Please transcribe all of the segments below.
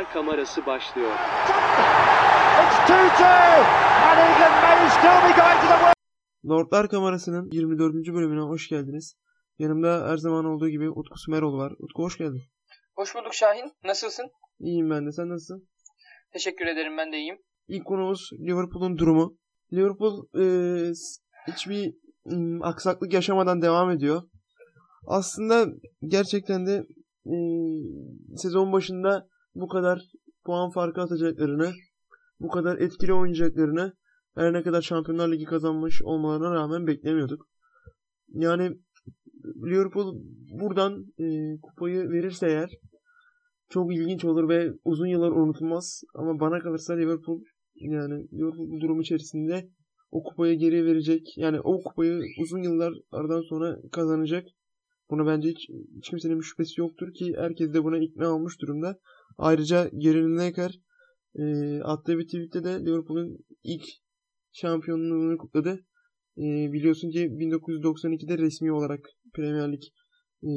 Lordlar kamerası başlıyor. It's 2-2 and England may still be going to the World Lordlar Kamerası'nın 24. bölümüne hoş geldiniz. Yanımda her zaman olduğu gibi Utku Sümeroğlu var. Utku hoş geldin. Hoş bulduk Şahin. Nasılsın? İyiyim ben de. Sen nasılsın? Teşekkür ederim ben de iyiyim. İlk konumuz Liverpool'un durumu. Liverpool e, hiçbir aksaklık yaşamadan devam ediyor. Aslında gerçekten de e, sezon başında bu kadar puan farkı atacaklarını, bu kadar etkili oynayacaklarını her ne kadar Şampiyonlar Ligi kazanmış olmalarına rağmen beklemiyorduk. Yani Liverpool buradan e, kupayı verirse eğer çok ilginç olur ve uzun yıllar unutulmaz. Ama bana kalırsa Liverpool yani Liverpool bu durum içerisinde o kupayı geri verecek. Yani o kupayı uzun yıllar aradan sonra kazanacak. Buna bence hiç, hiç kimsenin bir şüphesi yoktur ki herkes de buna ikna olmuş durumda. Ayrıca Gary Lineker e, attığı bir tweette de Liverpool'un ilk şampiyonluğunu kutladı. E, biliyorsun ki 1992'de resmi olarak Premier Lig e,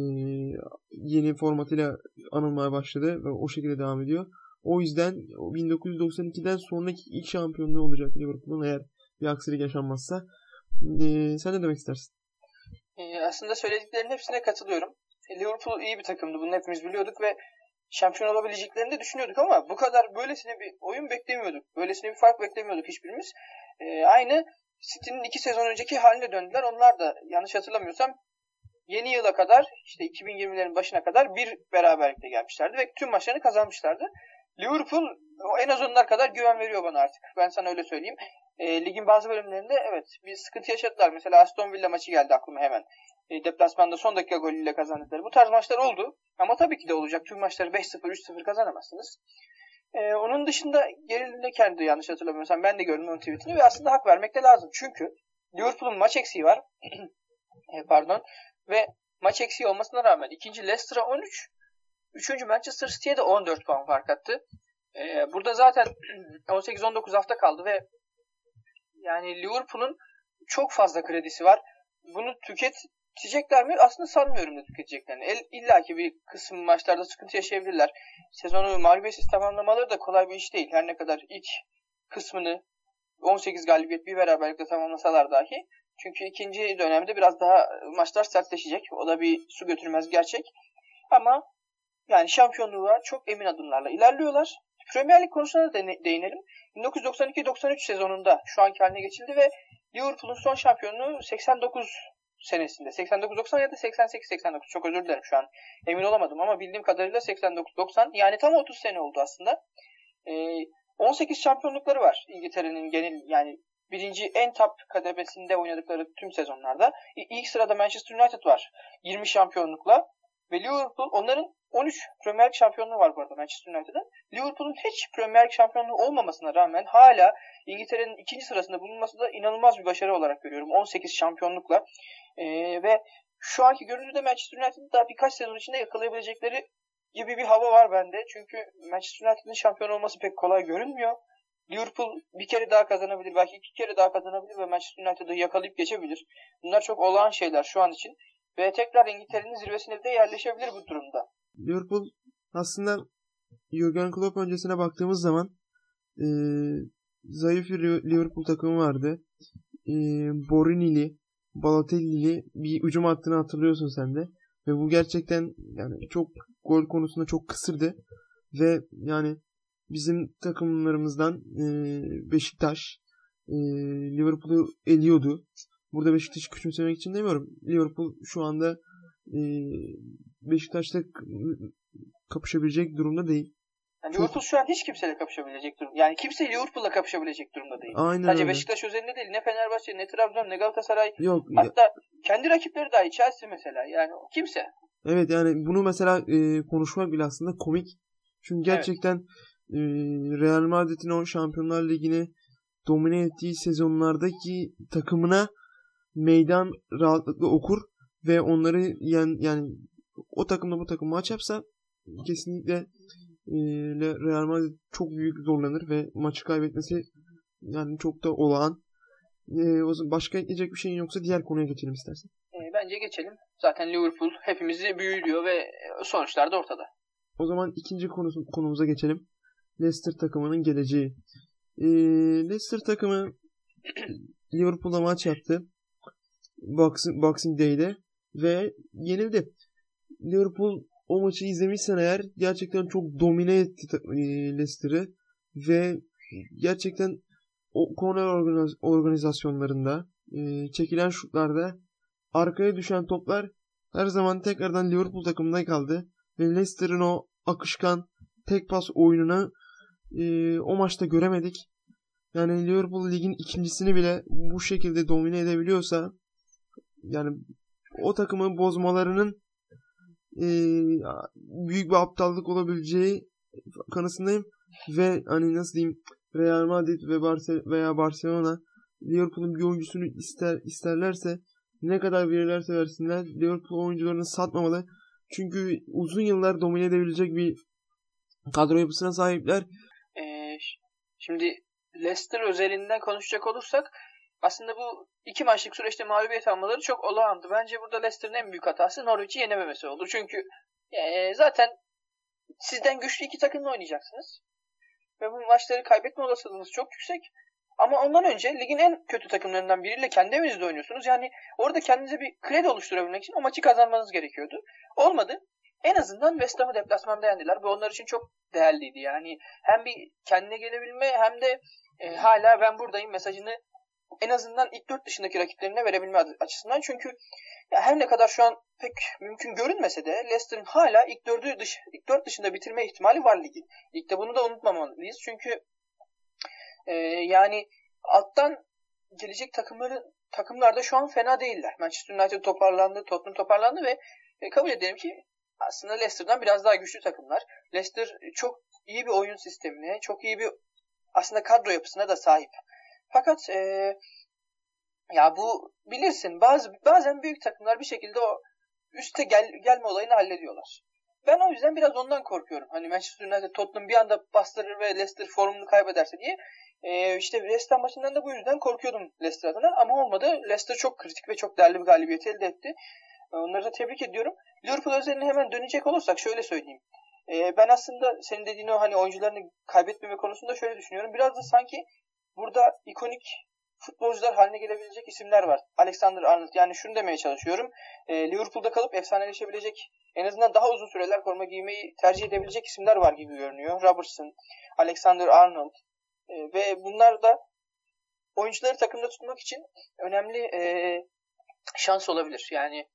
yeni formatıyla anılmaya başladı ve o şekilde devam ediyor. O yüzden o 1992'den sonraki ilk şampiyonluğu olacak Liverpool'un eğer bir aksilik yaşanmazsa. E, sen ne demek istersin? Aslında söylediklerinin hepsine katılıyorum. E, Liverpool iyi bir takımdı. Bunu hepimiz biliyorduk ve şampiyon olabileceklerini de düşünüyorduk ama bu kadar böylesine bir oyun beklemiyorduk. Böylesine bir fark beklemiyorduk hiçbirimiz. Ee, aynı City'nin iki sezon önceki haline döndüler. Onlar da yanlış hatırlamıyorsam yeni yıla kadar işte 2020'lerin başına kadar bir beraberlikte gelmişlerdi ve tüm maçlarını kazanmışlardı. Liverpool en az onlar kadar güven veriyor bana artık. Ben sana öyle söyleyeyim. E, ligin bazı bölümlerinde evet bir sıkıntı yaşadılar. Mesela Aston Villa maçı geldi aklıma hemen. E, deplasmanda son dakika golüyle kazandıkları. Bu tarz maçlar oldu. Ama tabii ki de olacak. Tüm maçları 5-0, 3-0 kazanamazsınız. E, onun dışında gerilinde kendi yanlış hatırlamıyorsam ben de gördüm onun tweetini ve aslında hak vermek de lazım. Çünkü Liverpool'un maç eksiği var. e, pardon. Ve maç eksiği olmasına rağmen ikinci Leicester'a 13, üçüncü Manchester City'ye de 14 puan fark attı. E, burada zaten 18-19 hafta kaldı ve yani Liverpool'un çok fazla kredisi var. Bunu tüketecekler mi? Aslında sanmıyorum da tüketeceklerini. El, İlla ki bir kısım maçlarda sıkıntı yaşayabilirler. Sezonu mağlubiyetsiz tamamlamaları da kolay bir iş değil. Her ne kadar ilk kısmını 18 galibiyet bir beraberlikle tamamlasalar dahi. Çünkü ikinci dönemde biraz daha maçlar sertleşecek. O da bir su götürmez gerçek. Ama yani şampiyonluğa çok emin adımlarla ilerliyorlar. Premier Lig konusuna da değinelim. 1992-93 sezonunda şu anki haline geçildi ve Liverpool'un son şampiyonluğu 89 senesinde. 89-90 ya da 88-89 çok özür dilerim şu an emin olamadım ama bildiğim kadarıyla 89-90 yani tam 30 sene oldu aslında. Ee, 18 şampiyonlukları var İngiltere'nin genel yani birinci en top kademesinde oynadıkları tüm sezonlarda. İlk sırada Manchester United var 20 şampiyonlukla ve Liverpool onların 13 Premier Lig şampiyonluğu var bu arada Manchester United'ın. Liverpool'un hiç Premier Lig şampiyonluğu olmamasına rağmen hala İngiltere'nin ikinci sırasında bulunması da inanılmaz bir başarı olarak görüyorum. 18 şampiyonlukla. Ee, ve şu anki görüntüde Manchester United'ın daha birkaç sezon içinde yakalayabilecekleri gibi bir hava var bende. Çünkü Manchester United'ın şampiyon olması pek kolay görünmüyor. Liverpool bir kere daha kazanabilir, belki iki kere daha kazanabilir ve Manchester United'ı yakalayıp geçebilir. Bunlar çok olağan şeyler şu an için. Ve tekrar İngiltere'nin zirvesine de yerleşebilir bu durumda. Liverpool aslında Jurgen Klopp öncesine baktığımız zaman e, zayıf bir Liverpool takımı vardı. E, Borinili, Balotelli'li bir hücum hattını hatırlıyorsun sen de. Ve bu gerçekten yani çok gol konusunda çok kısırdı. Ve yani bizim takımlarımızdan e, Beşiktaş e, Liverpool'u eliyordu. Burada Beşiktaş'ı küçümsemek için demiyorum. Liverpool şu anda e, Beşiktaş'ta kapışabilecek durumda değil. Yani Çok- Liverpool şu an hiç kimseyle kapışabilecek durumda. Yani kimse Liverpool'la kapışabilecek durumda değil. Aynen Sadece öyle. Beşiktaş özelinde değil. Ne Fenerbahçe, ne Trabzon, ne Galatasaray. Yok ya- Hatta kendi rakipleri dahi Chelsea mesela. Yani kimse. evet yani bunu mesela e, konuşmak bile aslında komik. Çünkü Evet. gerçekten e, Real Madrid'in o Şampiyonlar Ligi'ni domine ettiği sezonlardaki takımına meydan rahatlıkla okur ve onları yen, yani o takımla bu takım maç yapsa kesinlikle e, Real Madrid çok büyük zorlanır ve maçı kaybetmesi yani çok da olağan. E, o zaman başka ekleyecek bir şeyin yoksa diğer konuya geçelim istersen. E, bence geçelim. Zaten Liverpool hepimizi büyülüyor ve e, sonuçlar da ortada. O zaman ikinci konusu, konumuza geçelim. Leicester takımının geleceği. Ee, Leicester takımı Liverpool'da maç yaptı. Boxing, Boxing Day'de ve yenildi. Liverpool o maçı izlemişsen eğer gerçekten çok domine etti e, Leicester'ı ve gerçekten o organiz- organizasyonlarında e, çekilen şutlarda arkaya düşen toplar her zaman tekrardan Liverpool takımında kaldı ve Leicester'ın o akışkan tek pas oyununu e, o maçta göremedik. Yani Liverpool ligin ikincisini bile bu şekilde domine edebiliyorsa yani o takımı bozmalarının e, büyük bir aptallık olabileceği kanısındayım ve hani nasıl diyeyim Real Madrid ve Barcelona veya Barcelona Liverpool'un bir oyuncusunu ister isterlerse ne kadar verirlerse versinler Liverpool oyuncularını satmamalı. Çünkü uzun yıllar domine edebilecek bir kadro yapısına sahipler. Ee, şimdi Leicester özelinden konuşacak olursak aslında bu iki maçlık süreçte mağlubiyet almaları çok olağandı. Bence burada Leicester'ın en büyük hatası Norwich'i yenememesi oldu. Çünkü e, zaten sizden güçlü iki takımla oynayacaksınız. Ve bu maçları kaybetme olasılığınız çok yüksek. Ama ondan önce ligin en kötü takımlarından biriyle kendi evinizde oynuyorsunuz. Yani orada kendinize bir kredi oluşturabilmek için o maçı kazanmanız gerekiyordu. Olmadı. En azından West Ham'ı deplasmanda yendiler. Bu onlar için çok değerliydi. Yani hem bir kendine gelebilme hem de e, hala ben buradayım mesajını en azından ilk dört dışındaki rakiplerine verebilme açısından. Çünkü ya her ne kadar şu an pek mümkün görünmese de Leicester'ın hala ilk dördü dış, ilk dört dışında bitirme ihtimali var ligin. Ligde bunu da unutmamalıyız. Çünkü e, yani alttan gelecek takımların takımlarda şu an fena değiller. Manchester United toparlandı, Tottenham toparlandı ve e, kabul edelim ki aslında Leicester'dan biraz daha güçlü takımlar. Leicester çok iyi bir oyun sistemine, çok iyi bir aslında kadro yapısına da sahip. Fakat e, ya bu bilirsin bazı bazen büyük takımlar bir şekilde o üste gel, gelme olayını hallediyorlar. Ben o yüzden biraz ondan korkuyorum. Hani Manchester United Tottenham bir anda bastırır ve Leicester formunu kaybederse diye. Ee, işte West Ham maçından da bu yüzden korkuyordum Leicester adına ama olmadı. Leicester çok kritik ve çok değerli bir galibiyet elde etti. Onları da tebrik ediyorum. Liverpool özeline hemen dönecek olursak şöyle söyleyeyim. Ee, ben aslında senin dediğin o hani oyuncularını kaybetmeme konusunda şöyle düşünüyorum. Biraz da sanki burada ikonik futbolcular haline gelebilecek isimler var. Alexander Arnold yani şunu demeye çalışıyorum. E, Liverpool'da kalıp efsaneleşebilecek en azından daha uzun süreler forma giymeyi tercih edebilecek isimler var gibi görünüyor. Robertson, Alexander Arnold e, ve bunlar da oyuncuları takımda tutmak için önemli e, şans olabilir. Yani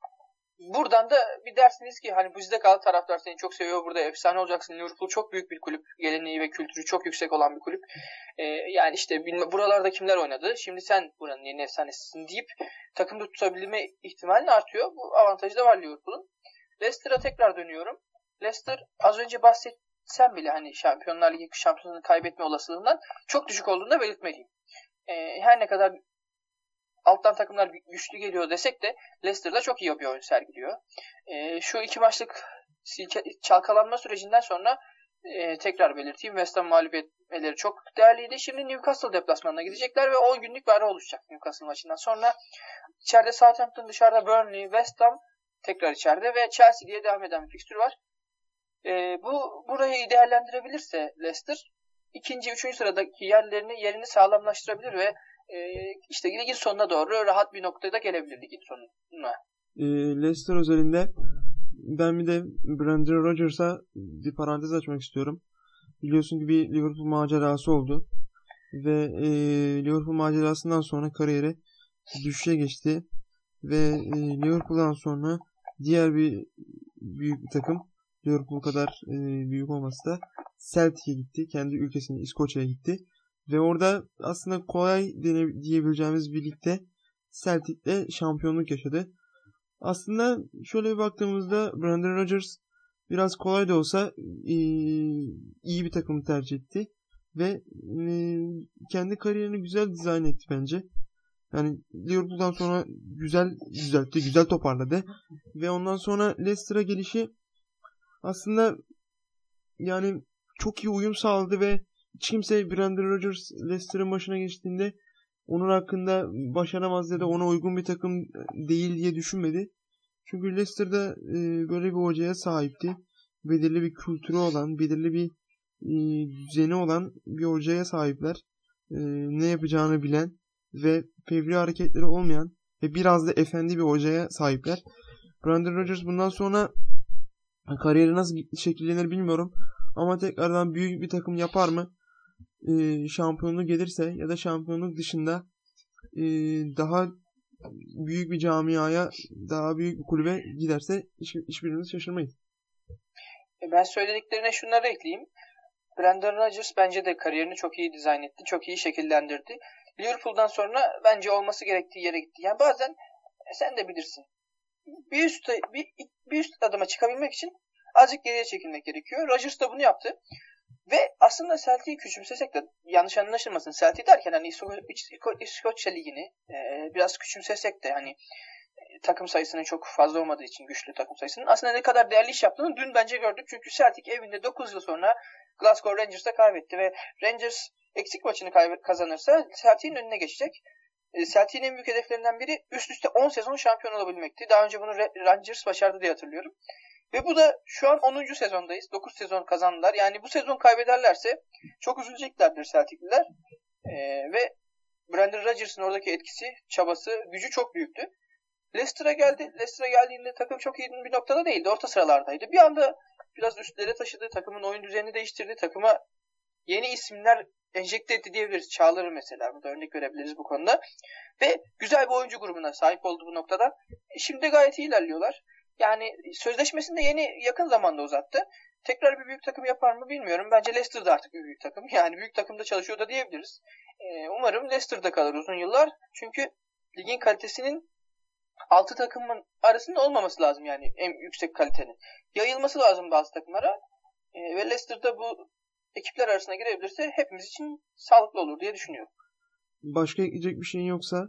buradan da bir dersiniz ki hani bizde kal taraftar seni çok seviyor burada efsane olacaksın. Liverpool çok büyük bir kulüp. Geleneği ve kültürü çok yüksek olan bir kulüp. Ee, yani işte bilme, buralarda kimler oynadı. Şimdi sen buranın yeni efsanesisin deyip takımda tutabilme ihtimalin artıyor. Bu avantajı da var Liverpool'un. Leicester'a tekrar dönüyorum. Leicester az önce bahsetsem bile hani Şampiyonlar Ligi şampiyonluğunu kaybetme olasılığından çok düşük olduğunu da belirtmeliyim. Ee, her ne kadar alttan takımlar güçlü geliyor desek de Leicester'da çok iyi bir oyun sergiliyor. E, şu iki maçlık çalkalanma sürecinden sonra e, tekrar belirteyim West Ham mağlubiyetleri çok değerliydi. Şimdi Newcastle deplasmanına gidecekler ve 10 günlük bir ara oluşacak Newcastle maçından sonra. içeride Southampton, dışarıda Burnley, West Ham tekrar içeride ve Chelsea diye devam eden bir fikstür var. E, bu burayı değerlendirebilirse Leicester ikinci, üçüncü sıradaki yerlerini yerini sağlamlaştırabilir ve e, işte ligin sonuna doğru rahat bir noktada gelebilir ligin sonuna. E, Leicester özelinde ben bir de Brandon Rodgers'a bir parantez açmak istiyorum. Biliyorsun ki bir Liverpool macerası oldu. Ve e, Liverpool macerasından sonra kariyeri düşüşe geçti. Ve e, Liverpool'dan sonra diğer bir büyük bir takım Liverpool kadar e, büyük olmasa da Celtic'e gitti. Kendi ülkesine İskoçya'ya gitti. Ve orada aslında kolay diyebileceğimiz birlikte Celtic'le şampiyonluk yaşadı. Aslında şöyle bir baktığımızda Brandon Rodgers biraz kolay da olsa iyi bir takımı tercih etti. Ve kendi kariyerini güzel dizayn etti bence. Yani Liverpool'dan sonra güzel düzeltti, güzel toparladı. Ve ondan sonra Leicester'a gelişi aslında yani çok iyi uyum sağladı ve hiç kimse Brandon Rodgers Leicester'ın başına geçtiğinde onun hakkında başaramaz ya da ona uygun bir takım değil diye düşünmedi. Çünkü Leicester'da e, böyle bir hocaya sahipti. Belirli bir kültürü olan, belirli bir e, düzeni olan bir hocaya sahipler. E, ne yapacağını bilen ve fevri hareketleri olmayan ve biraz da efendi bir hocaya sahipler. Brandon Rodgers bundan sonra kariyeri nasıl şekillenir bilmiyorum. Ama tekrardan büyük bir takım yapar mı? E, şampiyonluk gelirse ya da şampiyonluk dışında e, daha büyük bir camiaya, daha büyük bir kulübe giderse hiç, hiçbirimiz şaşırmayız. E, ben söylediklerine şunları ekleyeyim. Brandon Rodgers bence de kariyerini çok iyi dizayn etti, çok iyi şekillendirdi. Liverpool'dan sonra bence olması gerektiği yere gitti. Yani bazen e, sen de bilirsin. Bir üst bir, bir üst adıma çıkabilmek için azıcık geriye çekilmek gerekiyor. Rodgers da bunu yaptı. Ve aslında Celtic'i küçümsesek de yanlış anlaşılmasın. Celtic derken hani İskoçya Ligi'ni e, biraz küçümsesek de hani e, takım sayısının çok fazla olmadığı için güçlü takım sayısının aslında ne kadar değerli iş yaptığını dün bence gördük. Çünkü Celtic evinde 9 yıl sonra Glasgow Rangers'a kaybetti ve Rangers eksik maçını kazanırsa Celtic'in önüne geçecek. E, Celtic'in en büyük hedeflerinden biri üst üste 10 sezon şampiyon olabilmekti. Daha önce bunu Rangers başardı diye hatırlıyorum. Ve bu da şu an 10. sezondayız. 9 sezon kazandılar. Yani bu sezon kaybederlerse çok üzüleceklerdir Celtic'liler. Ee, ve Brandon Rodgers'ın oradaki etkisi, çabası, gücü çok büyüktü. Leicester'a geldi. Leicester'a geldiğinde takım çok iyi bir noktada değildi. Orta sıralardaydı. Bir anda biraz üstlere taşıdı. Takımın oyun düzenini değiştirdi. Takıma yeni isimler enjekte etti diyebiliriz. Çağlar'ı mesela. Burada örnek verebiliriz bu konuda. Ve güzel bir oyuncu grubuna sahip oldu bu noktada. E, şimdi gayet iyi ilerliyorlar. Yani sözleşmesini de yeni yakın zamanda uzattı. Tekrar bir büyük takım yapar mı bilmiyorum. Bence Leicester da artık bir büyük takım. Yani büyük takımda çalışıyor da diyebiliriz. Ee, umarım Leicester'da kalır uzun yıllar. Çünkü ligin kalitesinin 6 takımın arasında olmaması lazım yani en yüksek kalitenin. Yayılması lazım bazı takımlara. Ee, ve Leicester'da bu ekipler arasına girebilirse hepimiz için sağlıklı olur diye düşünüyorum. Başka ekleyecek bir şeyin yoksa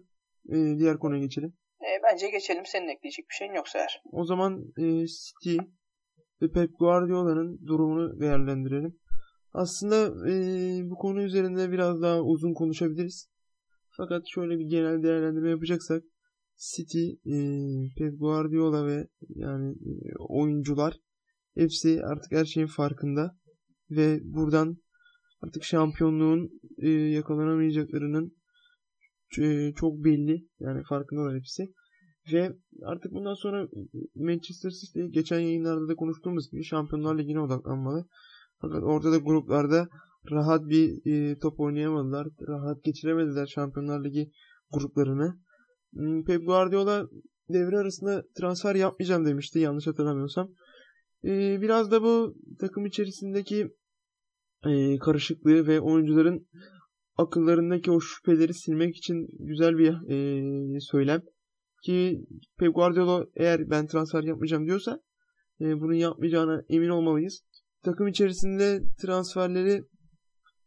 e, diğer konuya geçelim. E, bence geçelim. Senin ekleyecek bir şeyin yoksa eğer. O zaman e, City ve Pep Guardiola'nın durumunu değerlendirelim. Aslında e, bu konu üzerinde biraz daha uzun konuşabiliriz. Fakat şöyle bir genel değerlendirme yapacaksak City, e, Pep Guardiola ve yani e, oyuncular hepsi artık her şeyin farkında ve buradan artık şampiyonluğun e, yakalanamayacaklarının çok belli. Yani farkındalar hepsi. Ve artık bundan sonra Manchester City geçen yayınlarda da konuştuğumuz gibi Şampiyonlar Ligi'ne odaklanmalı. Fakat orada da gruplarda rahat bir e, top oynayamadılar. Rahat geçiremediler Şampiyonlar Ligi gruplarını. Hmm, Pep Guardiola devre arasında transfer yapmayacağım demişti yanlış hatırlamıyorsam. E, biraz da bu takım içerisindeki e, karışıklığı ve oyuncuların akıllarındaki o şüpheleri silmek için güzel bir e, söylem. Ki Pep Guardiola eğer ben transfer yapmayacağım diyorsa e, bunu yapmayacağına emin olmalıyız. Takım içerisinde transferleri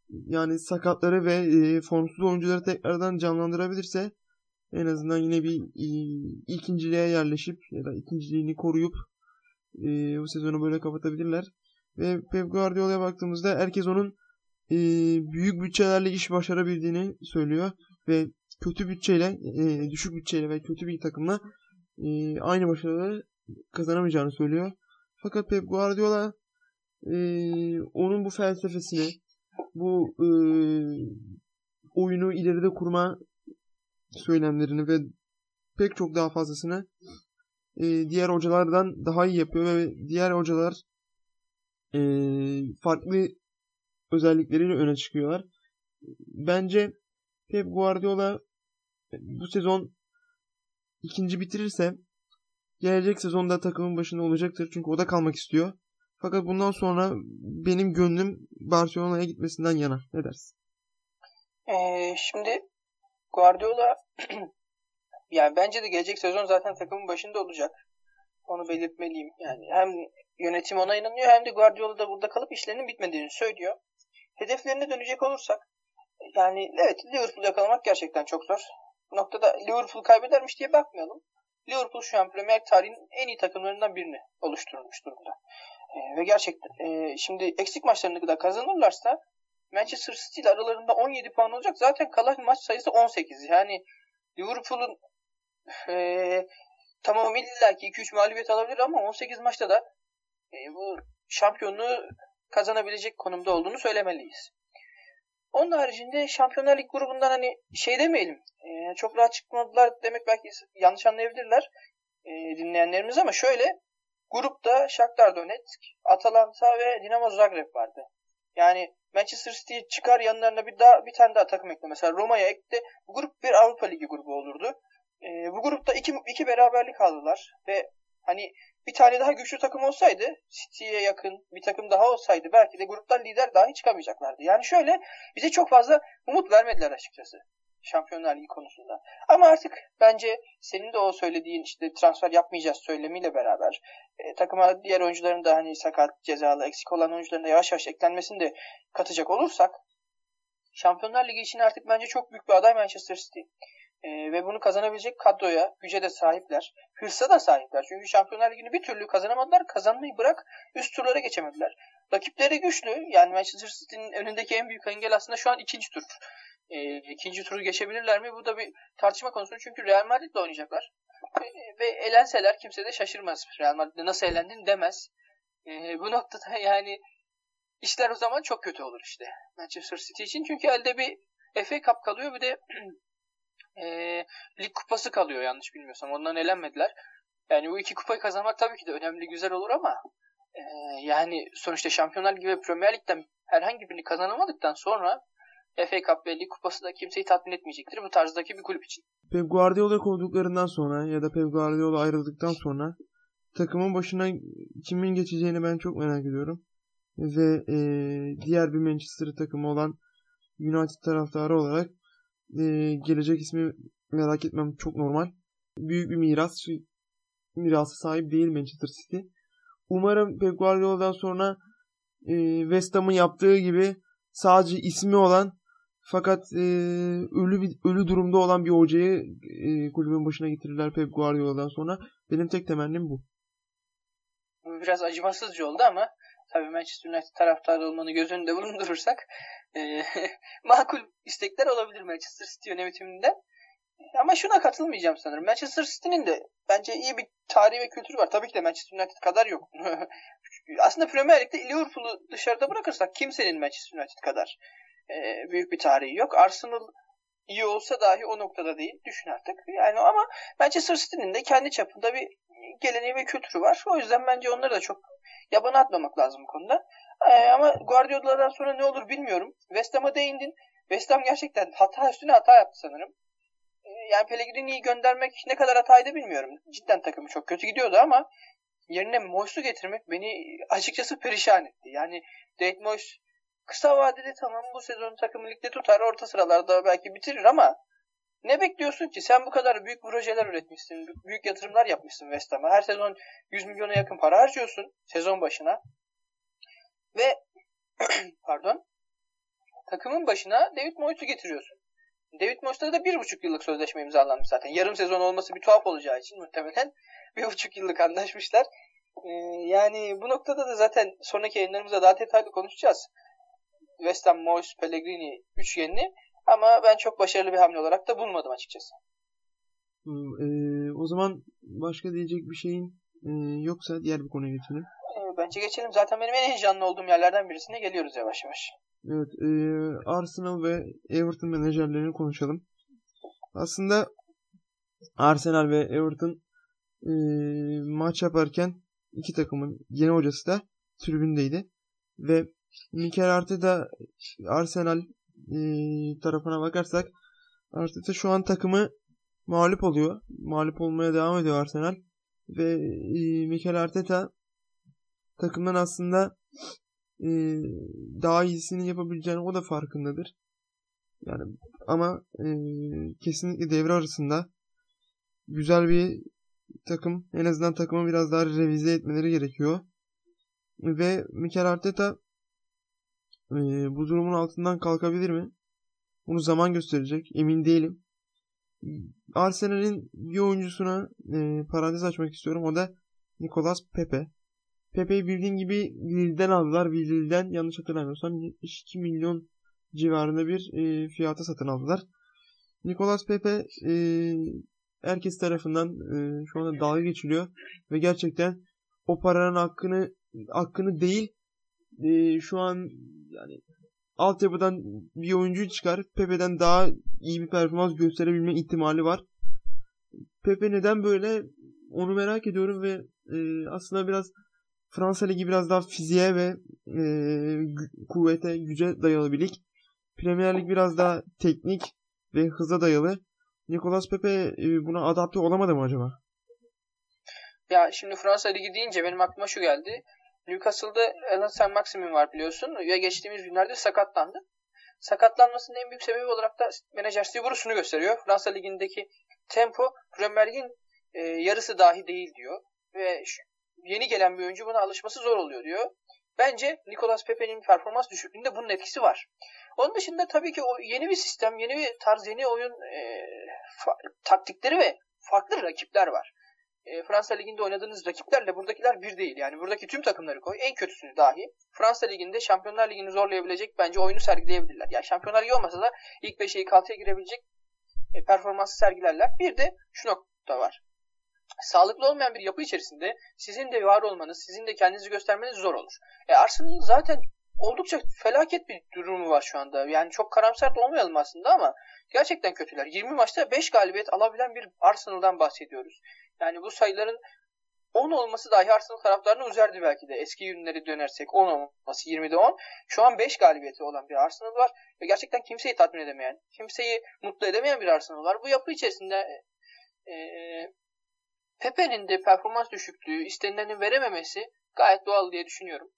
yani sakatları ve e, formsuz oyuncuları tekrardan canlandırabilirse en azından yine bir e, ikinciliğe yerleşip ya da ikinciliğini koruyup e, bu sezonu böyle kapatabilirler. Ve Pep Guardiola'ya baktığımızda herkes onun e, büyük bütçelerle iş başarabildiğini söylüyor ve kötü bütçeyle, e, düşük bütçeyle ve kötü bir takımla e, aynı başarıları kazanamayacağını söylüyor. Fakat Pep Guardiola e, onun bu felsefesini, bu e, oyunu ileride kurma söylemlerini ve pek çok daha fazlasını e, diğer hocalardan daha iyi yapıyor ve diğer hocalar e, farklı özellikleriyle öne çıkıyorlar. Bence Pep Guardiola bu sezon ikinci bitirirse gelecek sezonda takımın başında olacaktır. Çünkü o da kalmak istiyor. Fakat bundan sonra benim gönlüm Barcelona'ya gitmesinden yana. Ne dersin? Ee, şimdi Guardiola yani bence de gelecek sezon zaten takımın başında olacak. Onu belirtmeliyim. Yani hem yönetim ona inanıyor hem de Guardiola da burada kalıp işlerinin bitmediğini söylüyor. Hedeflerine dönecek olursak yani evet Liverpool yakalamak gerçekten çok zor. Bu noktada Liverpool kaybedermiş diye bakmayalım. Liverpool şu an Premier tarihinin en iyi takımlarından birini oluşturmuş durumda. E, ve gerçekten e, şimdi eksik maçlarını da kazanırlarsa Manchester City ile aralarında 17 puan olacak. Zaten kalan maç sayısı 18. Yani Liverpool'un e, tamam illa ki 2-3 mağlubiyet alabilir ama 18 maçta da e, bu şampiyonluğu kazanabilecek konumda olduğunu söylemeliyiz. Onun haricinde Şampiyonlar Lig grubundan hani şey demeyelim. E, çok rahat çıkmadılar demek belki yanlış anlayabilirler e, dinleyenlerimiz ama şöyle grupta Shakhtar Donetsk, Atalanta ve Dinamo Zagreb vardı. Yani Manchester City çıkar yanlarına bir daha bir tane daha takım ekle. Mesela Roma'ya ekle. Bu grup bir Avrupa Ligi grubu olurdu. E, bu grupta iki, iki beraberlik aldılar ve hani bir tane daha güçlü takım olsaydı, City'ye yakın bir takım daha olsaydı belki de gruptan lider dahi çıkamayacaklardı. Yani şöyle bize çok fazla umut vermediler açıkçası. Şampiyonlar Ligi konusunda. Ama artık bence senin de o söylediğin işte transfer yapmayacağız söylemiyle beraber e, takıma diğer oyuncuların da hani sakat, cezalı, eksik olan oyuncuların da yavaş yavaş eklenmesini de katacak olursak Şampiyonlar Ligi için artık bence çok büyük bir aday Manchester City. E, ve bunu kazanabilecek kadroya, güce de sahipler. Hırsa da sahipler. Çünkü Şampiyonlar Ligi'ni bir türlü kazanamadılar. Kazanmayı bırak üst turlara geçemediler. Rakipleri güçlü. Yani Manchester City'nin önündeki en büyük engel aslında şu an ikinci tur. E, ikinci turu geçebilirler mi? Bu da bir tartışma konusu. Çünkü Real Madrid'le oynayacaklar. E, ve elenseler kimse de şaşırmaz. Real Madrid'de nasıl elendin demez. E, bu noktada yani işler o zaman çok kötü olur işte. Manchester City için. Çünkü elde bir FA Cup kalıyor bir de e, lig kupası kalıyor yanlış bilmiyorsam. Ondan elenmediler. Yani bu iki kupayı kazanmak tabii ki de önemli güzel olur ama e, yani sonuçta Şampiyonlar Ligi ve Premier Lig'den herhangi birini kazanamadıktan sonra FA Cup ve Lig Kupası da kimseyi tatmin etmeyecektir bu tarzdaki bir kulüp için. Pep Guardiola kovduklarından sonra ya da Pep Guardiola ayrıldıktan sonra takımın başına kimin geçeceğini ben çok merak ediyorum. Ve e, diğer bir Manchester takımı olan United taraftarı olarak e, gelecek ismi merak etmem çok normal. Büyük bir miras mirası sahip değil Manchester City. Umarım Pep Guardiola'dan sonra e, West Ham'ın yaptığı gibi sadece ismi olan fakat e, ölü bir, ölü durumda olan bir hocayı e, kulübün başına getirirler Pep Guardiola'dan sonra. Benim tek temennim. Bu biraz acımasızca oldu ama tabii Manchester United taraftarı olmanı göz önünde bulundurursak e, makul istekler olabilir Manchester City yönetiminden. Ama şuna katılmayacağım sanırım. Manchester City'nin de bence iyi bir tarihi ve kültürü var. Tabii ki de Manchester United kadar yok. Aslında Premier Lig'de Liverpool'u dışarıda bırakırsak kimsenin Manchester United kadar e, büyük bir tarihi yok. Arsenal iyi olsa dahi o noktada değil. Düşün artık. Yani ama Manchester City'nin de kendi çapında bir geleneği ve kültürü var. O yüzden bence onları da çok yabana atmamak lazım bu konuda. Ee, ama Guardiola'dan sonra ne olur bilmiyorum. West Ham'a değindin. West Ham gerçekten hata üstüne hata yaptı sanırım. Ee, yani Pellegrini'yi göndermek ne kadar hataydı bilmiyorum. Cidden takımı çok kötü gidiyordu ama yerine Moyes'u getirmek beni açıkçası perişan etti. Yani David Moyes kısa vadede tamam bu sezon takımı ligde tutar orta sıralarda belki bitirir ama ne bekliyorsun ki? Sen bu kadar büyük projeler üretmişsin. Büyük yatırımlar yapmışsın West Ham'a. Her sezon 100 milyona yakın para harcıyorsun sezon başına. Ve pardon takımın başına David Moyes'u getiriyorsun. David Moyes'ta da bir buçuk yıllık sözleşme imzalanmış zaten. Yarım sezon olması bir tuhaf olacağı için muhtemelen bir buçuk yıllık anlaşmışlar. Ee, yani bu noktada da zaten sonraki yayınlarımızda daha detaylı konuşacağız. West Ham, Moyes, Pellegrini üçgenini ama ben çok başarılı bir hamle olarak da bulmadım açıkçası. E, o zaman başka diyecek bir şeyin e, yoksa diğer bir konuya geçelim. E, bence geçelim. Zaten benim en heyecanlı olduğum yerlerden birisine geliyoruz yavaş yavaş. Evet. E, Arsenal ve Everton menajerlerini konuşalım. Aslında Arsenal ve Everton e, maç yaparken iki takımın yeni hocası da tribündeydi. Ve Mikel Arteta Arsenal tarafına bakarsak Arteta şu an takımı mağlup oluyor. Mağlup olmaya devam ediyor Arsenal. Ve Mikel Arteta takımdan aslında daha iyisini yapabileceğini o da farkındadır. Yani ama kesinlikle devre arasında güzel bir takım en azından takımı biraz daha revize etmeleri gerekiyor. Ve Mikel Arteta e, bu durumun altından kalkabilir mi? Bunu zaman gösterecek. Emin değilim. Arsenal'in bir oyuncusuna e, parantez açmak istiyorum. O da Nicolas Pepe. Pepe'yi bildiğin gibi Lille'den aldılar. Lille'den yanlış hatırlamıyorsam 72 milyon civarında bir e, fiyata satın aldılar. Nicolas Pepe e, herkes tarafından e, şu anda dalga geçiliyor ve gerçekten o paranın hakkını hakkını değil e, şu an yani altyapıdan bir oyuncu çıkar. Pepe'den daha iyi bir performans gösterebilme ihtimali var. Pepe neden böyle onu merak ediyorum ve e, aslında biraz Fransa Ligi biraz daha fiziğe ve e, kuvvete, güce dayalı bir lig. Premier Lig biraz daha teknik ve hıza dayalı. Nicolas Pepe e, buna adapte olamadı mı acaba? Ya şimdi Fransa Ligi deyince benim aklıma şu geldi. Newcastle'da Alan Saint Maximin var biliyorsun ve geçtiğimiz günlerde sakatlandı. Sakatlanmasının en büyük sebebi olarak da menajer Steve şunu gösteriyor. Fransa Ligi'ndeki tempo Premier Lig'in e, yarısı dahi değil diyor. Ve yeni gelen bir oyuncu buna alışması zor oluyor diyor. Bence Nicolas Pepe'nin performans düşüklüğünde bunun etkisi var. Onun dışında tabii ki o yeni bir sistem, yeni bir tarz, yeni oyun e, taktikleri ve farklı rakipler var. E, Fransa Ligi'nde oynadığınız rakiplerle buradakiler bir değil. Yani buradaki tüm takımları koy, en kötüsünü dahi. Fransa Ligi'nde Şampiyonlar Ligi'ni zorlayabilecek bence oyunu sergileyebilirler. Yani Şampiyonlar Ligi olmasa da ilk 5'e ilk 6'ya girebilecek e, performansı sergilerler. Bir de şu nokta var. Sağlıklı olmayan bir yapı içerisinde sizin de var olmanız, sizin de kendinizi göstermeniz zor olur. E, Arsenal'ın zaten oldukça felaket bir durumu var şu anda. Yani çok karamsar da olmayalım aslında ama gerçekten kötüler. 20 maçta 5 galibiyet alabilen bir Arsenal'dan bahsediyoruz. Yani bu sayıların 10 olması dahi Arsenal taraftarını üzerdi belki de. Eski günleri dönersek 10 olması 20'de 10. Şu an 5 galibiyeti olan bir Arsenal var. Ve gerçekten kimseyi tatmin edemeyen, kimseyi mutlu edemeyen bir Arsenal var. Bu yapı içerisinde e, Pepe'nin de performans düşüklüğü, istenileni verememesi gayet doğal diye düşünüyorum.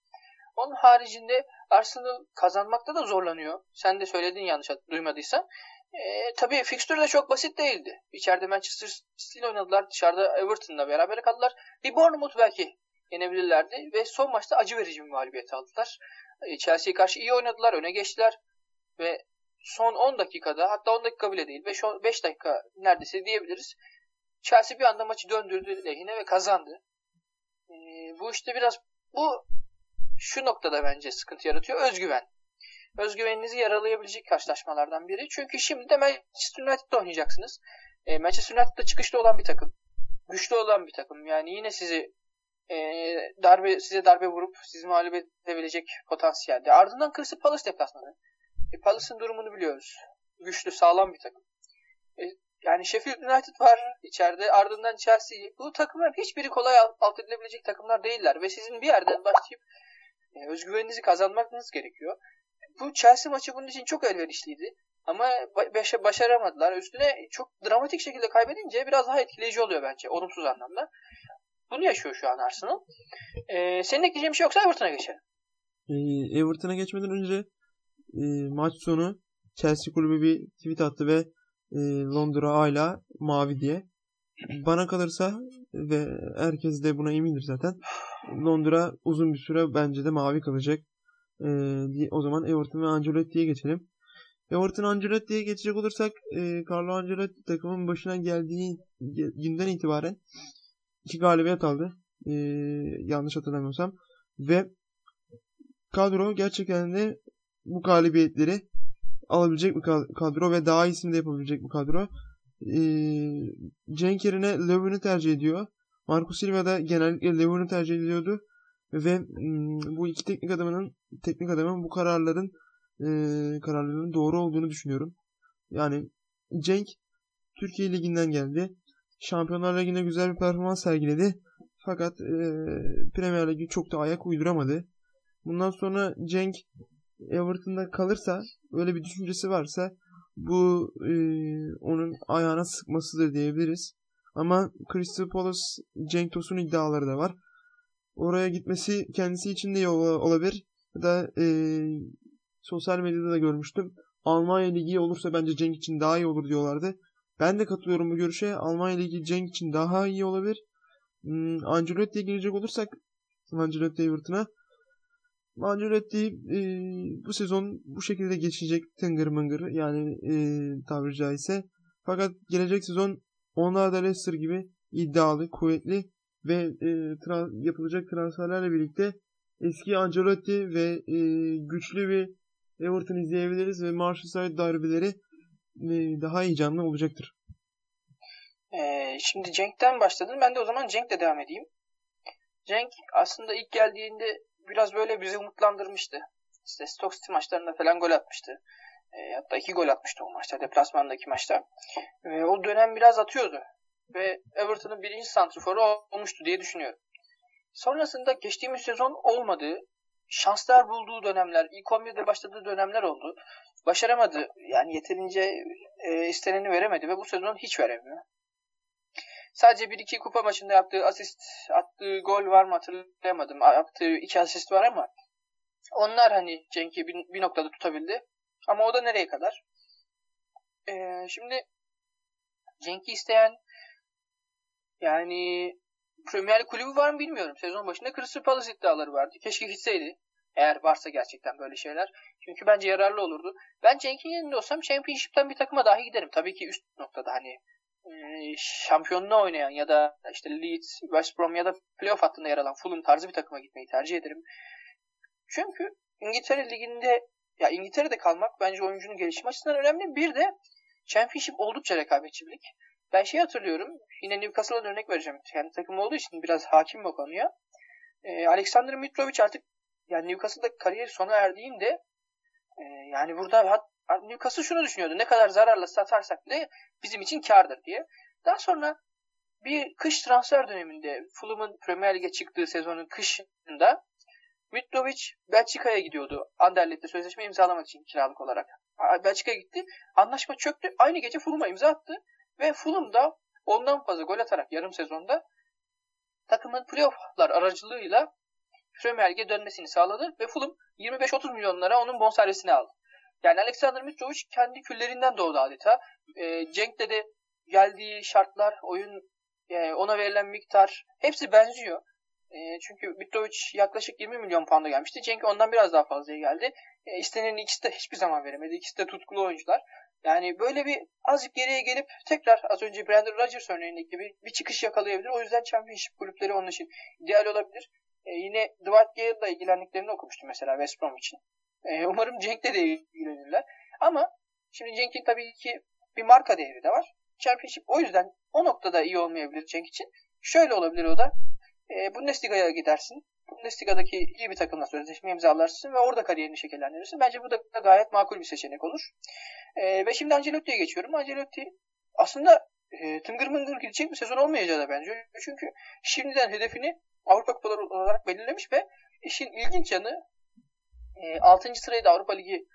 Onun haricinde Arsenal kazanmakta da zorlanıyor. Sen de söyledin yanlış duymadıysan. E, tabii fikstür de çok basit değildi. İçeride Manchester City ile oynadılar. Dışarıda Everton'la beraber kaldılar. Bir Bournemouth belki yenebilirlerdi. Ve son maçta acı verici bir mağlubiyet aldılar. E, Chelsea'ye karşı iyi oynadılar. Öne geçtiler. Ve son 10 dakikada hatta 10 dakika bile değil 5, 5 dakika neredeyse diyebiliriz. Chelsea bir anda maçı döndürdü lehine ve kazandı. E, bu işte biraz bu şu noktada bence sıkıntı yaratıyor. Özgüven. Özgüveninizi yaralayabilecek karşılaşmalardan biri. Çünkü şimdi de Manchester United'da oynayacaksınız. E, Manchester United'da çıkışta olan bir takım. Güçlü olan bir takım. Yani yine sizi e, darbe size darbe vurup sizi mağlup edebilecek potansiyelde. Ardından Crystal Palace deplasmanı. E, Palace'ın durumunu biliyoruz. Güçlü, sağlam bir takım. E, yani Sheffield United var içeride. Ardından Chelsea. Bu takımlar hiçbiri kolay alt edilebilecek takımlar değiller. Ve sizin bir yerden başlayıp e, özgüveninizi kazanmanız gerekiyor. Bu Chelsea maçı bunun için çok elverişliydi. Ama başaramadılar. Üstüne çok dramatik şekilde kaybedince biraz daha etkileyici oluyor bence. Olumsuz anlamda. Bunu yaşıyor şu an Arsenal. Ee, senin ekleyeceğin bir şey yoksa Everton'a geçelim. Ee, Everton'a geçmeden önce e, maç sonu Chelsea kulübü bir tweet attı ve e, Londra hala mavi diye. Bana kalırsa ve herkes de buna emindir zaten. Londra uzun bir süre bence de mavi kalacak. Ee, o zaman Everton ve Ancelotti'ye geçelim. Everton Ancelotti'ye geçecek olursak e, Carlo Ancelotti takımın başına geldiği günden itibaren iki galibiyet aldı. E, yanlış hatırlamıyorsam. Ve kadro gerçekten de bu galibiyetleri alabilecek bir kadro ve daha iyisini de yapabilecek bir kadro. E, Cenk yerine Lewin'i tercih ediyor. Marco Silva da genellikle Lewin'i tercih ediyordu. Ve bu iki teknik adamının teknik adamın bu kararların e, kararlarının doğru olduğunu düşünüyorum. Yani Cenk Türkiye Ligi'nden geldi. Şampiyonlar Ligi'nde güzel bir performans sergiledi. Fakat e, Premier Ligi çok da ayak uyduramadı. Bundan sonra Cenk Everton'da kalırsa öyle bir düşüncesi varsa bu e, onun ayağına sıkmasıdır diyebiliriz. Ama Crystal Palace Cenk Tosun iddiaları da var. Oraya gitmesi kendisi için de iyi olabilir. Ya da e, sosyal medyada da görmüştüm. Almanya Ligi olursa bence Cenk için daha iyi olur diyorlardı. Ben de katılıyorum bu görüşe. Almanya Ligi Cenk için daha iyi olabilir. Hmm, Ancelotti'ye gelecek olursak Ancelotti Everton'a Ancelotti e, bu sezon bu şekilde geçecek tıngır mıngır yani e, tabiri caizse. Fakat gelecek sezon onlar da Leicester gibi iddialı, kuvvetli ve e, tra- yapılacak transferlerle birlikte eski Ancelotti ve e, güçlü bir Everton izleyebiliriz ve Merseyside darbeleri e, daha heyecanlı olacaktır. Ee, şimdi Cenk'ten başladın. Ben de o zaman Cenk'le devam edeyim. Cenk aslında ilk geldiğinde biraz böyle bizi umutlandırmıştı. İşte Stoke City maçlarında falan gol atmıştı. E, hatta iki gol atmıştı o maçta, deplasmandaki maçta. E, o dönem biraz atıyordu. Ve Everton'ın birinci santriforu olmuştu diye düşünüyorum. Sonrasında geçtiğimiz sezon olmadığı, şanslar bulduğu dönemler, ilk 11'de başladığı dönemler oldu. Başaramadı. Yani yeterince e, isteneni veremedi ve bu sezon hiç veremiyor. Sadece bir iki kupa maçında yaptığı asist, attığı gol var mı hatırlayamadım. Yaptığı iki asist var ama onlar hani Cenk'i bir, bir noktada tutabildi. Ama o da nereye kadar? Ee, şimdi Cenk'i isteyen yani Premier kulübü var mı bilmiyorum. Sezon başında Crystal Palace iddiaları vardı. Keşke gitseydi. Eğer varsa gerçekten böyle şeyler. Çünkü bence yararlı olurdu. Ben Cenk'in yerinde olsam Championship'ten bir takıma dahi giderim. Tabii ki üst noktada hani şampiyonluğa oynayan ya da işte Leeds, West Brom ya da playoff hattında yer alan Fulham tarzı bir takıma gitmeyi tercih ederim. Çünkü İngiltere Ligi'nde ya İngiltere'de kalmak bence oyuncunun gelişim açısından önemli. Bir de Championship oldukça rekabetçi bir lig. Ben şey hatırlıyorum. Yine Newcastle'a örnek vereceğim. Kendi takım olduğu için biraz hakim bu konuya. Ee, Alexander Mitrovic artık yani Newcastle'da kariyeri sona erdiğinde e, yani burada Newcastle şunu düşünüyordu. Ne kadar zararla satarsak bile bizim için kardır diye. Daha sonra bir kış transfer döneminde Fulham'ın Premier Lig'e çıktığı sezonun kışında Mitrovic Belçika'ya gidiyordu. Anderlet'te sözleşme imzalamak için kiralık olarak. Belçika'ya gitti. Anlaşma çöktü. Aynı gece Fulham'a imza attı. Ve Fulham da ondan fazla gol atarak yarım sezonda takımın playofflar aracılığıyla Premier Lig'e dönmesini sağladı ve Fulham 25-30 milyonlara onun bonservisini aldı. Yani Alexander Mitrovic kendi küllerinden doğdu adeta. E, Cenk'te de geldiği şartlar, oyun e, ona verilen miktar hepsi benziyor. E, çünkü Mitrovic yaklaşık 20 milyon pound'a gelmişti. Cenk ondan biraz daha fazlaya geldi. E, istenenin ikisi de hiçbir zaman veremedi. İkisi de tutkulu oyuncular. Yani böyle bir azıcık geriye gelip tekrar az önce Brandon Rodgers örneğindeki gibi bir çıkış yakalayabilir. O yüzden Championship kulüpleri onun için ideal olabilir. E, yine Dwight Gale'la ilgilendiklerini okumuştum mesela West Brom için. E, umarım Cenk'le de ilgilenirler. Ama şimdi Cenk'in tabii ki bir marka değeri de var. Championship o yüzden o noktada iyi olmayabilir Cenk için. Şöyle olabilir o da. E, Bundesliga'ya gidersin. Bundesliga'daki iyi bir takımla sözleşme imzalarsın ve orada kariyerini şekillendirirsin. Bence bu da gayet makul bir seçenek olur. E, ve şimdi Ancelotti'ye geçiyorum. Ancelotti aslında e, tıngır mıngır gidecek bir sezon olmayacağı da bence. Çünkü şimdiden hedefini Avrupa Kupaları olarak belirlemiş ve işin ilginç yanı e, 6. sırayı da Avrupa Ligi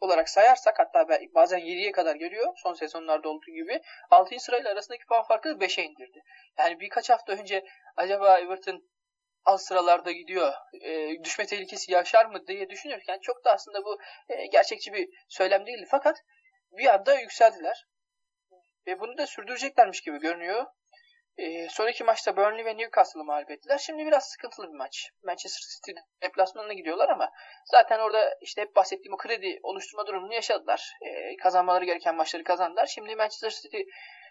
olarak sayarsak hatta bazen 7'ye kadar geliyor son sezonlarda olduğu gibi 6. sırayla arasındaki puan farkı 5'e indirdi. Yani birkaç hafta önce acaba Everton alt sıralarda gidiyor e, düşme tehlikesi yaşar mı diye düşünürken çok da aslında bu e, gerçekçi bir söylem değildi. Fakat bir anda yükseldiler. Ve bunu da sürdüreceklermiş gibi görünüyor. E, son maçta Burnley ve Newcastle'ı mağlup ettiler. Şimdi biraz sıkıntılı bir maç. Manchester City deplasmanına gidiyorlar ama zaten orada işte hep bahsettiğim o kredi oluşturma durumunu yaşadılar. E, kazanmaları gereken maçları kazandılar. Şimdi Manchester City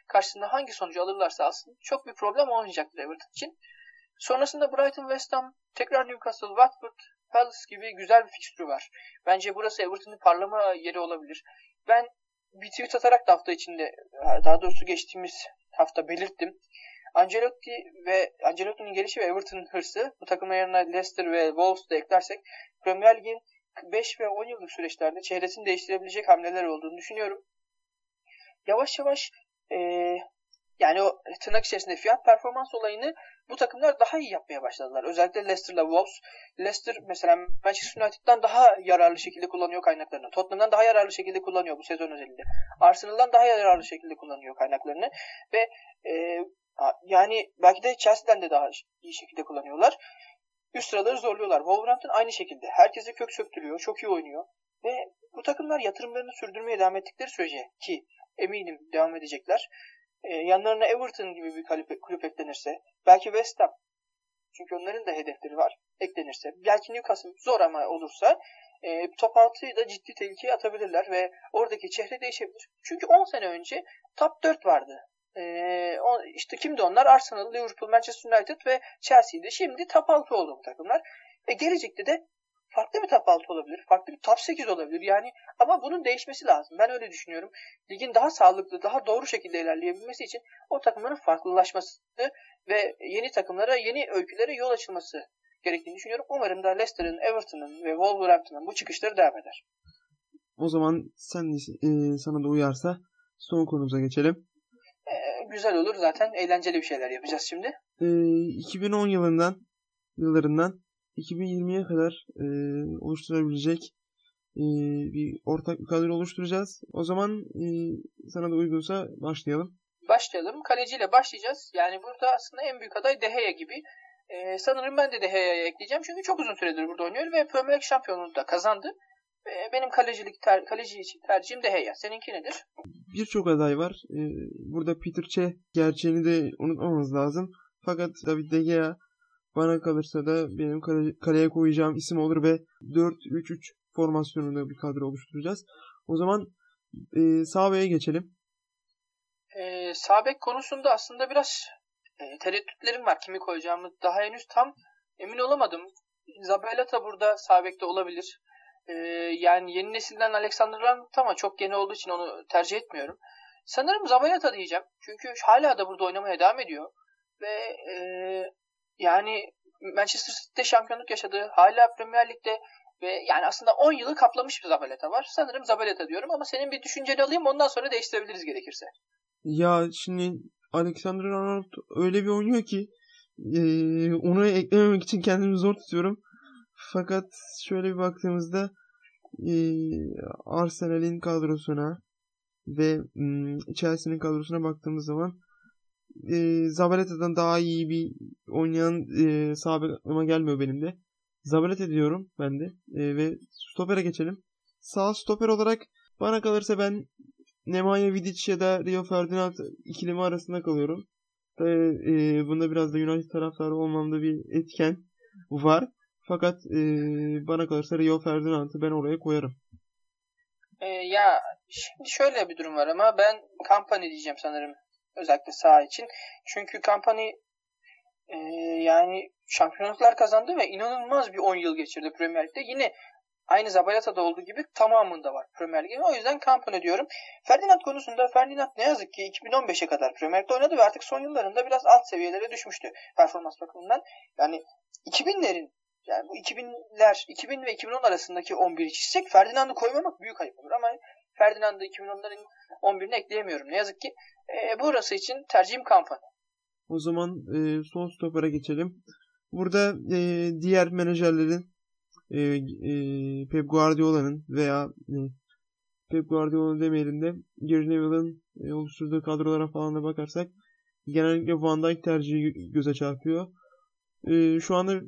karşısında hangi sonucu alırlarsa alsın çok bir problem olmayacaktır Everton için. Sonrasında Brighton, West Ham, tekrar Newcastle, Watford, Palace gibi güzel bir fikstürü var. Bence burası Everton'ın parlama yeri olabilir. Ben bir tweet atarak da hafta içinde, daha doğrusu geçtiğimiz hafta belirttim. Ancelotti ve Ancelotti'nin gelişi ve Everton'ın hırsı bu takımın yanına Leicester ve Wolves de eklersek Premier Lig'in 5 ve 10 yıllık süreçlerde çehresini değiştirebilecek hamleler olduğunu düşünüyorum. Yavaş yavaş e, yani o tırnak içerisinde fiyat performans olayını bu takımlar daha iyi yapmaya başladılar. Özellikle Leicester'la Wolves. Leicester mesela Manchester United'dan daha yararlı şekilde kullanıyor kaynaklarını. Tottenham'dan daha yararlı şekilde kullanıyor bu sezon özelinde. Arsenal'dan daha yararlı şekilde kullanıyor kaynaklarını. Ve e, yani belki de Chelsea'den de daha iyi şekilde kullanıyorlar. Üst sıraları zorluyorlar. Wolverhampton aynı şekilde. Herkese kök söktürüyor. Çok iyi oynuyor. Ve bu takımlar yatırımlarını sürdürmeye devam ettikleri sürece ki eminim devam edecekler. E, yanlarına Everton gibi bir kulüp, eklenirse, belki West Ham, çünkü onların da hedefleri var, eklenirse, belki Newcastle zor ama olursa e, top 6'yı da ciddi tehlikeye atabilirler ve oradaki çehre değişebilir. Çünkü 10 sene önce top 4 vardı. E, on, işte kimdi onlar? Arsenal, Liverpool, Manchester United ve Chelsea'ydi. Şimdi top 6 oldu bu takımlar. E, gelecekte de farklı bir top 6 olabilir. Farklı bir top 8 olabilir. Yani ama bunun değişmesi lazım. Ben öyle düşünüyorum. Ligin daha sağlıklı, daha doğru şekilde ilerleyebilmesi için o takımların farklılaşması ve yeni takımlara, yeni öykülere yol açılması gerektiğini düşünüyorum. Umarım da Leicester'ın, Everton'ın ve Wolverhampton'ın bu çıkışları devam eder. O zaman sen e, sana da uyarsa son konumuza geçelim. Ee, güzel olur zaten. Eğlenceli bir şeyler yapacağız şimdi. Ee, 2010 yılından yıllarından 2020'ye kadar e, oluşturabilecek e, bir ortak bir kadro oluşturacağız. O zaman e, sana da uygunsa başlayalım. Başlayalım. Kaleciyle başlayacağız. Yani burada aslında en büyük aday Deheya gibi. Ee, sanırım ben de Deheya'ya ekleyeceğim. Çünkü çok uzun süredir burada oynuyor ve Premier League şampiyonluğunu da kazandı. Ee, benim kalecilik ter, kaleci için tercihim Deheya. Seninki nedir? Birçok aday var. Ee, burada Peter Cech gerçeğini de unutmamamız lazım. Fakat David De Gea bana kalırsa da benim kale, kaleye koyacağım isim olur ve 4-3-3 formasyonunda bir kadro oluşturacağız. O zaman e, sağ beye geçelim. E, sağ bek konusunda aslında biraz e, tereddütlerim var. Kimi koyacağımı daha henüz tam emin olamadım. Zabelata burada sağ bekte olabilir. E, yani yeni nesilden Alexander Arnold ama çok yeni olduğu için onu tercih etmiyorum. Sanırım Zabelata diyeceğim. Çünkü hala da burada oynamaya devam ediyor. Ve e, yani Manchester City'de şampiyonluk yaşadı. Hala Premier Lig'de ve yani aslında 10 yılı kaplamış bir Zabaleta var. Sanırım Zabaleta diyorum ama senin bir düşünceni alayım ondan sonra değiştirebiliriz gerekirse. Ya şimdi Alexander Arnold öyle bir oynuyor ki e, onu eklememek için kendimi zor tutuyorum. Fakat şöyle bir baktığımızda e, Arsenal'in kadrosuna ve e, Chelsea'nin kadrosuna baktığımız zaman e, Zabaleta'dan daha iyi bir oynayan e, sağ gelmiyor benim de. Zabaleta diyorum ben de. E, ve stopere geçelim. Sağ stoper olarak bana kalırsa ben Nemanja Vidic ya da Rio Ferdinand ikilimi arasında kalıyorum. Tabii, e, bunda biraz da United taraftarı olmamda bir etken var. Fakat e, bana kalırsa Rio Ferdinand'ı ben oraya koyarım. E, ya şimdi şöyle bir durum var ama ben Kampany diyeceğim sanırım. Özellikle sağ için. Çünkü Kampany e, yani şampiyonluklar kazandı ve inanılmaz bir 10 yıl geçirdi Premier Lig'de. Yine aynı Zabalata'da olduğu gibi tamamında var Premier Lig'in. O yüzden Kampany diyorum. Ferdinand konusunda Ferdinand ne yazık ki 2015'e kadar Premier Lig'de oynadı ve artık son yıllarında biraz alt seviyelere düşmüştü performans bakımından. Yani 2000'lerin yani bu 2000'ler 2000 ve 2010 arasındaki 11'i çizsek Ferdinand'ı koymamak büyük ayıp olur ama Ferdinand'ı 2010'ların 11'ine ekleyemiyorum. Ne yazık ki e, burası için tercihim kampanya. O zaman e, son stopera geçelim. Burada e, diğer menajerlerin e, e, Pep Guardiola'nın veya e, Pep Guardiola demeyelim de Gary Neville'ın e, oluşturduğu kadrolara falan da bakarsak genellikle Van Dijk tercihi göze çarpıyor. E, şu anda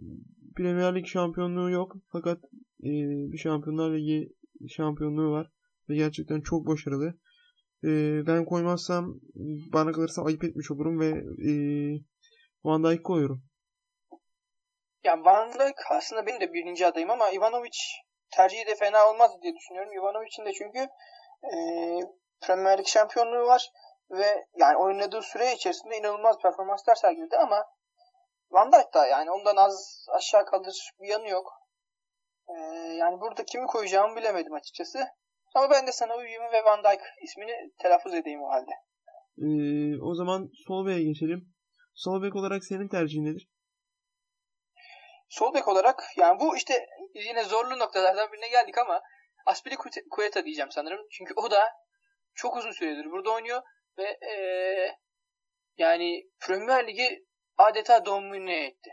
Premier Lig şampiyonluğu yok fakat e, bir Şampiyonlar Ligi şampiyonluğu var ve gerçekten çok başarılı. E, ben koymazsam bana kalırsa ayıp etmiş olurum ve e, Van Dijk koyuyorum. Ya Van Dijk aslında benim de birinci adayım ama Ivanovic tercihi de fena olmaz diye düşünüyorum. Ivanovic'in de çünkü e, Premier Lig şampiyonluğu var ve yani oynadığı süre içerisinde inanılmaz performanslar sergiledi ama Van Dijk da yani ondan az aşağı kalır bir yanı yok. Ee, yani burada kimi koyacağımı bilemedim açıkçası. Ama ben de sana uyuyayım ve Van Dijk ismini telaffuz edeyim o halde. Ee, o zaman sol geçelim. Sol bek olarak senin tercihin nedir? Sol bek olarak yani bu işte yine zorlu noktalardan birine geldik ama Aspili Kueta diyeceğim sanırım. Çünkü o da çok uzun süredir burada oynuyor ve ee, yani Premier Ligi adeta domine etti.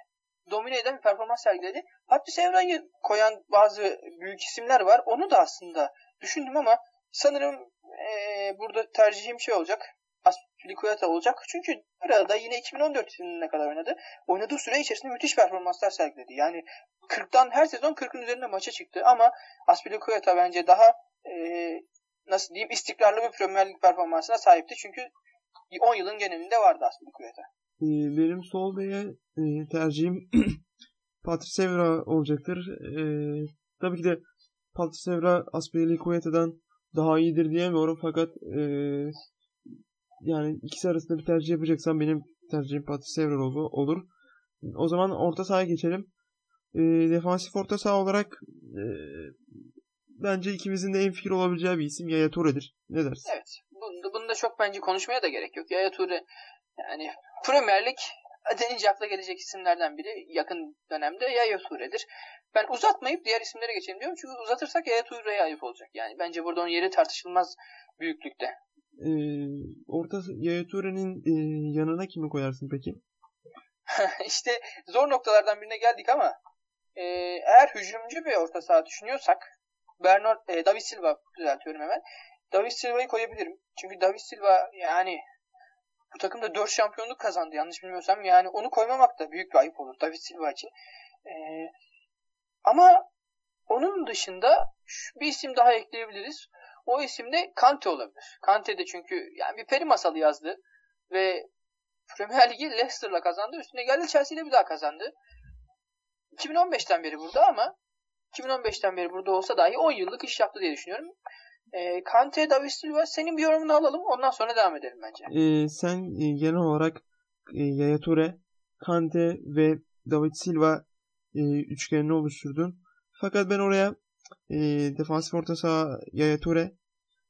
Domine eden bir performans sergiledi. Hatta Sevra'yı koyan bazı büyük isimler var. Onu da aslında düşündüm ama sanırım ee, burada tercihim şey olacak. Aspilicueta olacak. Çünkü arada yine 2014 yılına kadar oynadı. Oynadığı süre içerisinde müthiş performanslar sergiledi. Yani 40'tan her sezon 40'ın üzerinde maça çıktı ama Aspilicueta bence daha ee, nasıl diyeyim istikrarlı bir Premier Lig performansına sahipti. Çünkü 10 yılın genelinde vardı Aspilicueta. Benim sol beye tercihim Patrice Evra olacaktır. E, tabii ki de Patrice Evra Aspilicueta'dan daha iyidir diyemiyorum fakat e, yani ikisi arasında bir tercih yapacaksam benim tercihim Patrice Evra olur. O zaman orta sahaya geçelim. E, defansif orta saha olarak e, bence ikimizin de en fikir olabileceği bir isim Yaya Toure'dir. Ne dersin? Evet. Bunda, bunda çok bence konuşmaya da gerek yok. Yaya Toure yani Premier Lig denince akla gelecek isimlerden biri yakın dönemde Yaya Toure'dir. Ben uzatmayıp diğer isimlere geçelim diyorum. Çünkü uzatırsak Yaya Toure'ye ayıp olacak. Yani bence burada onun yeri tartışılmaz büyüklükte. Ee, orta Yaya Toure'nin e, yanına kimi koyarsın peki? işte zor noktalardan birine geldik ama e, eğer hücumcu bir orta saha düşünüyorsak Bernard, e, David Silva düzeltiyorum hemen. David Silva'yı koyabilirim. Çünkü David Silva yani bu takımda 4 şampiyonluk kazandı yanlış bilmiyorsam. Yani onu koymamak da büyük bir ayıp olur David Silva için. E, ama onun dışında bir isim daha ekleyebiliriz. O isim de Kante olabilir. Kante de çünkü yani bir peri masalı yazdı ve Premier Ligi Leicester'la kazandı. Üstüne geldi Chelsea'yle bir daha kazandı. 2015'ten beri burada ama 2015'ten beri burada olsa dahi 10 yıllık iş yaptı diye düşünüyorum. E, Kante, David Silva senin bir yorumunu alalım. Ondan sonra devam edelim bence. E, sen e, genel olarak e, Yaya Toure, Kante ve David Silva e, üçgenini oluşturdun. Fakat ben oraya e, defansif orta saha Yaya Toure,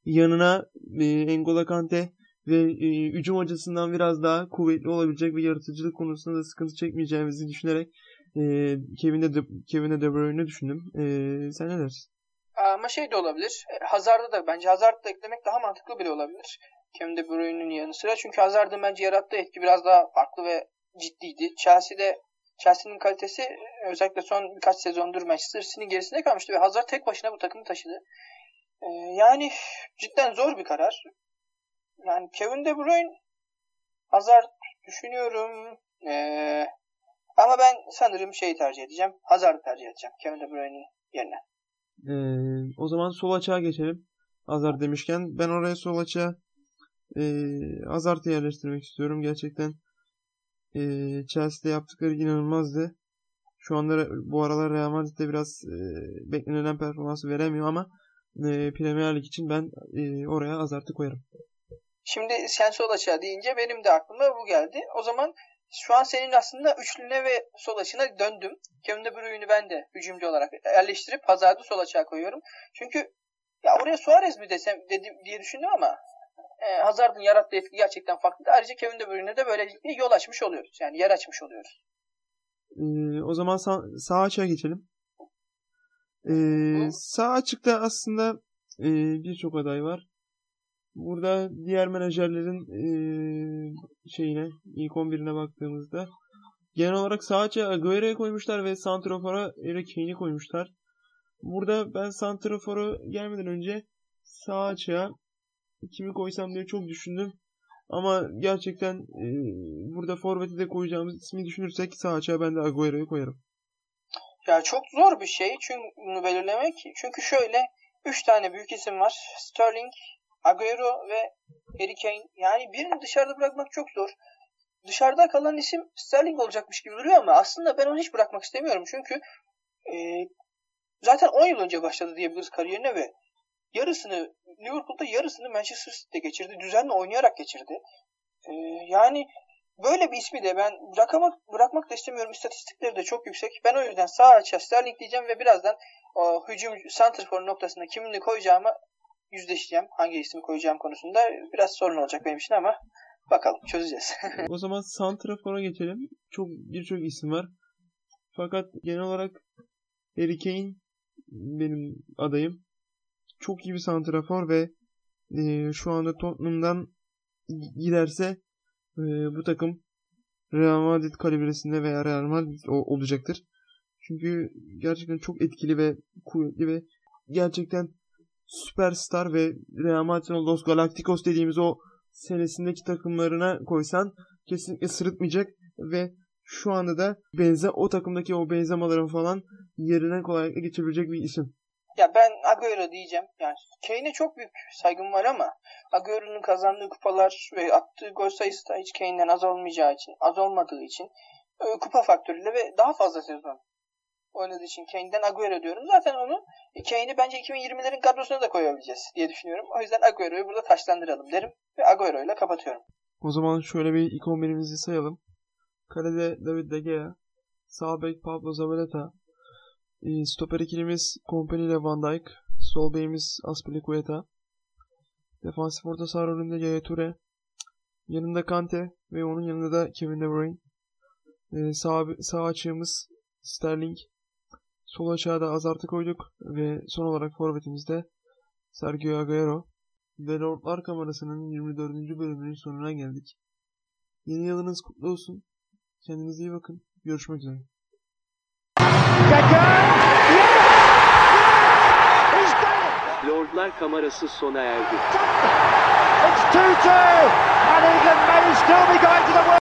yanına e, Engola Kante ve e, hücum açısından biraz daha kuvvetli olabilecek ve yaratıcılık konusunda da sıkıntı çekmeyeceğimizi düşünerek e, Kevin de, Kevin De Bruyne'i düşündüm. E, sen ne dersin? Ama şey de olabilir. E, Hazard'ı da bence Hazard'ı da eklemek daha mantıklı bile olabilir. Kevin De Bruyne'nin yanı sıra. Çünkü Hazard'ın bence yarattığı etki biraz daha farklı ve ciddiydi. Chelsea'de Chelsea'nin kalitesi özellikle son birkaç sezondur Manchester City'nin gerisinde kalmıştı ve Hazard tek başına bu takımı taşıdı. Ee, yani cidden zor bir karar. Yani Kevin De Bruyne Hazard düşünüyorum. Ee, ama ben sanırım şeyi tercih edeceğim. Hazard'ı tercih edeceğim. Kevin De Bruyne'in yerine. Ee, o zaman sol açığa geçelim. Hazard demişken ben oraya sol açığa e, Hazard'ı yerleştirmek istiyorum. Gerçekten e, Chelsea'de yaptıkları inanılmazdı. Şu anda bu aralar Real Madrid'de biraz e, beklenilen performansı veremiyor ama e, Premier Lig için ben e, oraya Hazard'ı koyarım. Şimdi sen sol açığa deyince benim de aklıma bu geldi. O zaman şu an senin aslında üçlüne ve sol açına döndüm. Kevin De Bruyne'i ben de hücumcu olarak yerleştirip Hazard'ı sol açığa koyuyorum. Çünkü ya oraya Suarez mi desem dedim diye düşündüm ama e, Hazard'ın yarattığı etki gerçekten farklı. Ayrıca Kevin De Bruyne'e de böylelikle yol açmış oluyoruz. Yani yer açmış oluyoruz. Ee, o zaman sağ, sağ açığa geçelim. Ee, sağ açıkta aslında e, birçok aday var. Burada diğer menajerlerin e, şeyine ilk 11'ine baktığımızda genel olarak sağ açığa Agüero'ya koymuşlar ve Santrafor'a Harry Kane'i koymuşlar. Burada ben Santrafor'u gelmeden önce sağ açığa kimi koysam diye çok düşündüm. Ama gerçekten e, burada forveti de koyacağımız ismi düşünürsek sağ açığa ben de Agüero'yu koyarım. Ya çok zor bir şey çünkü bunu belirlemek. Çünkü şöyle 3 tane büyük isim var. Sterling, Agüero ve Harry Kane. Yani birini dışarıda bırakmak çok zor. Dışarıda kalan isim Sterling olacakmış gibi duruyor ama aslında ben onu hiç bırakmak istemiyorum. Çünkü e, zaten 10 yıl önce başladı diyebiliriz kariyerine ve yarısını Liverpool'da yarısını Manchester City'de geçirdi. Düzenli oynayarak geçirdi. Ee, yani böyle bir ismi de ben bırakamak, bırakmak da istemiyorum. İstatistikleri de çok yüksek. Ben o yüzden sağ açığa Sterling diyeceğim ve birazdan o hücum Santrfor noktasında kimini koyacağımı yüzleşeceğim. Hangi ismi koyacağım konusunda biraz sorun olacak benim için ama bakalım çözeceğiz. o zaman Santrafor'a geçelim. Çok birçok isim var. Fakat genel olarak Harry Kane benim adayım çok iyi bir santrafor ve e, şu anda Tottenham'dan giderse e, bu takım Real Madrid kalibresinde veya Real Madrid olacaktır. Çünkü gerçekten çok etkili ve kuvvetli ve gerçekten süperstar ve Real Madrid'in Los Galacticos dediğimiz o senesindeki takımlarına koysan kesinlikle sırıtmayacak ve şu anda da benze o takımdaki o benzemaların falan yerine kolaylıkla geçebilecek bir isim. Ya ben Agüero diyeceğim. Yani Kane'e çok büyük saygım var ama Agüero'nun kazandığı kupalar ve attığı gol sayısı da hiç Kane'den az olmayacağı için, az olmadığı için e, kupa faktörüyle ve daha fazla sezon oynadığı için Kane'den Agüero diyorum. Zaten onu e, Kane'i bence 2020'lerin kadrosuna da koyabileceğiz diye düşünüyorum. O yüzden Agüero'yu burada taşlandıralım derim ve Agüero ile kapatıyorum. O zaman şöyle bir ilk 11'imizi sayalım. Kalede David De Gea, sağ bek Pablo Zabaleta, Ee, stoper ikilimiz Kompany ile Van Dijk. Sol beyimiz Aspilicueta. Defansif orta saha rolünde Yaya Toure. Yanında Kante ve onun yanında da Kevin De Bruyne. Ee, sağ, sağ açığımız Sterling. Sol açığa da Azart'ı koyduk ve son olarak forvetimizde Sergio Aguero. Ve Lordlar Kamerası'nın 24. bölümünün sonuna geldik. Yeni yılınız kutlu olsun. Kendinize iyi bakın. Görüşmek üzere. Lordlar kamerası sona erdi. It's 2-2 and England may still be going to the World